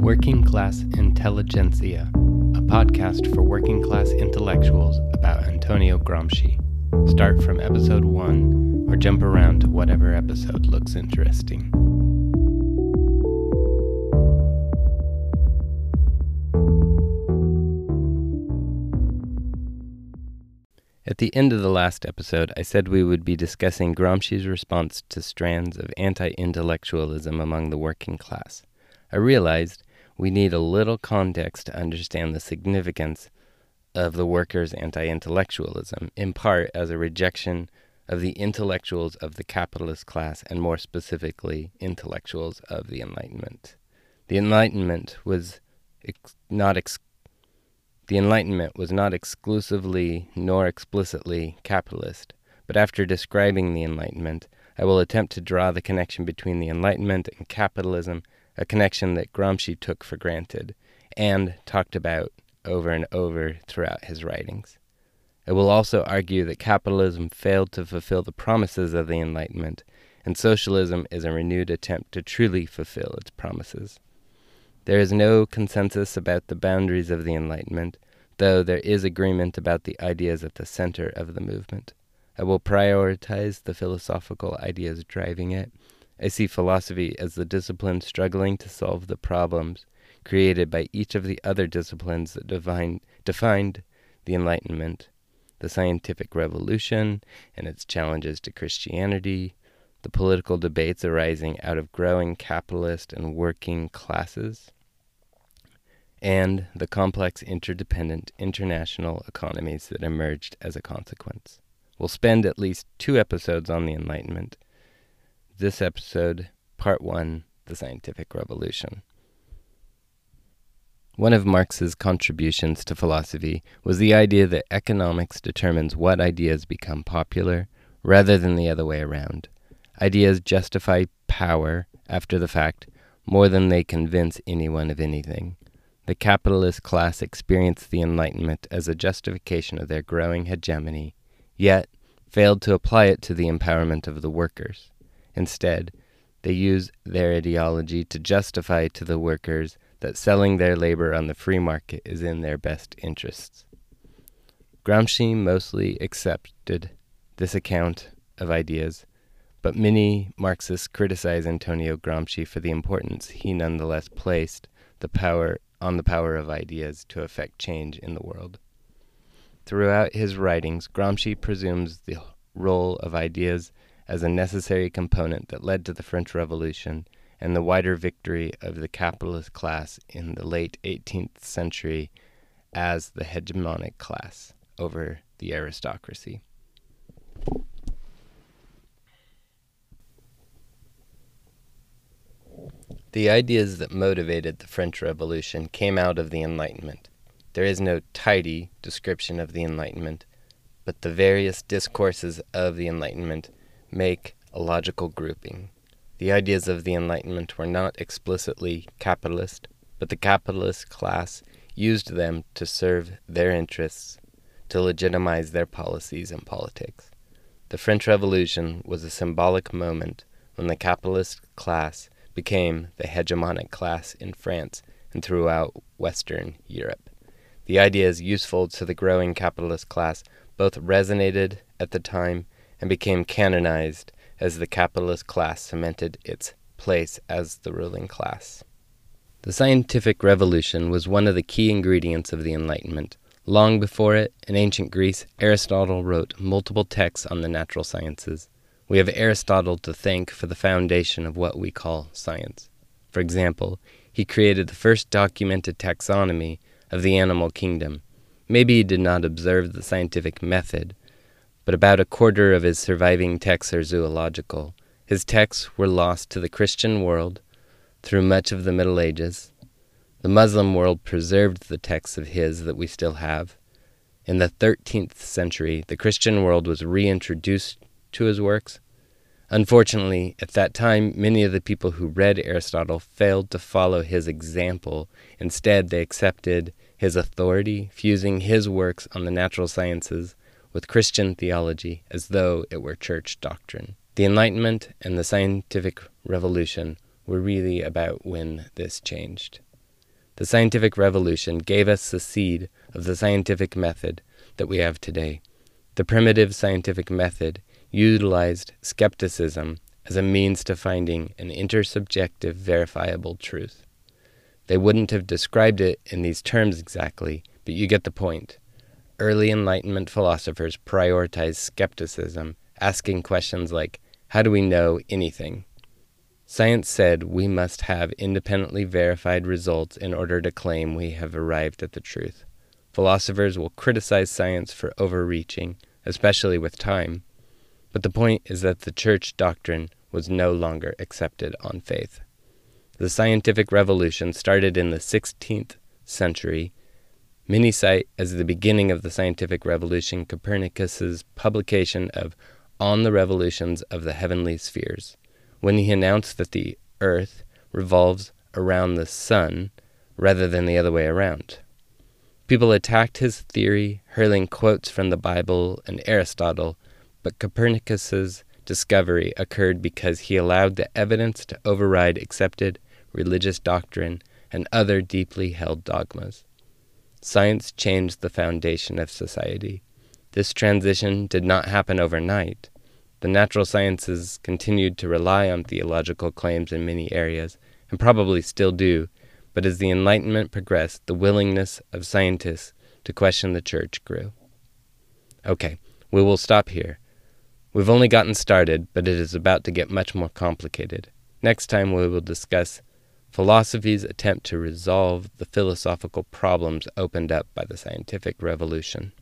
Working Class Intelligentsia, a podcast for working class intellectuals about Antonio Gramsci. Start from episode 1 or jump around to whatever episode looks interesting. At the end of the last episode, I said we would be discussing Gramsci's response to strands of anti intellectualism among the working class. I realized we need a little context to understand the significance of the workers' anti intellectualism, in part as a rejection of the intellectuals of the capitalist class, and more specifically, intellectuals of the Enlightenment. The Enlightenment was ex- not ex- the Enlightenment was not exclusively nor explicitly capitalist, but after describing the Enlightenment, I will attempt to draw the connection between the Enlightenment and capitalism, a connection that Gramsci took for granted and talked about over and over throughout his writings. I will also argue that capitalism failed to fulfill the promises of the Enlightenment, and socialism is a renewed attempt to truly fulfill its promises. There is no consensus about the boundaries of the Enlightenment, though there is agreement about the ideas at the center of the movement. I will prioritize the philosophical ideas driving it. I see philosophy as the discipline struggling to solve the problems created by each of the other disciplines that define, defined the Enlightenment the scientific revolution and its challenges to Christianity, the political debates arising out of growing capitalist and working classes, and the complex interdependent international economies that emerged as a consequence. We'll spend at least two episodes on the Enlightenment. This episode, Part 1 The Scientific Revolution. One of Marx's contributions to philosophy was the idea that economics determines what ideas become popular rather than the other way around. Ideas justify power after the fact more than they convince anyone of anything. The capitalist class experienced the Enlightenment as a justification of their growing hegemony, yet failed to apply it to the empowerment of the workers. Instead, they use their ideology to justify to the workers that selling their labor on the free market is in their best interests. Gramsci mostly accepted this account of ideas, but many Marxists criticize Antonio Gramsci for the importance he nonetheless placed the power on the power of ideas to effect change in the world. Throughout his writings, Gramsci presumes the role of ideas as a necessary component that led to the French Revolution and the wider victory of the capitalist class in the late 18th century as the hegemonic class over the aristocracy. The ideas that motivated the French Revolution came out of the Enlightenment. There is no tidy description of the Enlightenment, but the various discourses of the Enlightenment make a logical grouping. The ideas of the Enlightenment were not explicitly capitalist, but the capitalist class used them to serve their interests, to legitimize their policies and politics. The French Revolution was a symbolic moment when the capitalist class became the hegemonic class in France and throughout Western Europe. The ideas useful to the growing capitalist class both resonated at the time and became canonized as the capitalist class cemented its place as the ruling class. The scientific revolution was one of the key ingredients of the Enlightenment. Long before it, in ancient Greece, Aristotle wrote multiple texts on the natural sciences. We have Aristotle to thank for the foundation of what we call science. For example, he created the first documented taxonomy of the animal kingdom. Maybe he did not observe the scientific method, but about a quarter of his surviving texts are zoological. His texts were lost to the Christian world through much of the Middle Ages. The Muslim world preserved the texts of his that we still have. In the 13th century, the Christian world was reintroduced to his works. Unfortunately, at that time, many of the people who read Aristotle failed to follow his example. Instead, they accepted his authority, fusing his works on the natural sciences with Christian theology as though it were church doctrine. The Enlightenment and the scientific revolution were really about when this changed. The scientific revolution gave us the seed of the scientific method that we have today. The primitive scientific method utilized skepticism as a means to finding an intersubjective verifiable truth. They wouldn't have described it in these terms exactly, but you get the point. Early Enlightenment philosophers prioritized skepticism, asking questions like, How do we know anything? Science said we must have independently verified results in order to claim we have arrived at the truth. Philosophers will criticize science for overreaching, especially with time, but the point is that the church doctrine was no longer accepted on faith. The scientific revolution started in the 16th century. Many cite as the beginning of the scientific revolution Copernicus's publication of On the Revolutions of the Heavenly Spheres when he announced that the earth revolves around the sun rather than the other way around. People attacked his theory, hurling quotes from the Bible and Aristotle, but Copernicus's discovery occurred because he allowed the evidence to override accepted religious doctrine and other deeply held dogmas. Science changed the foundation of society. This transition did not happen overnight. The natural sciences continued to rely on theological claims in many areas, and probably still do, but as the Enlightenment progressed, the willingness of scientists to question the church grew. Okay, we will stop here. We've only gotten started, but it is about to get much more complicated. Next time, we will discuss philosophy's attempt to resolve the philosophical problems opened up by the scientific revolution.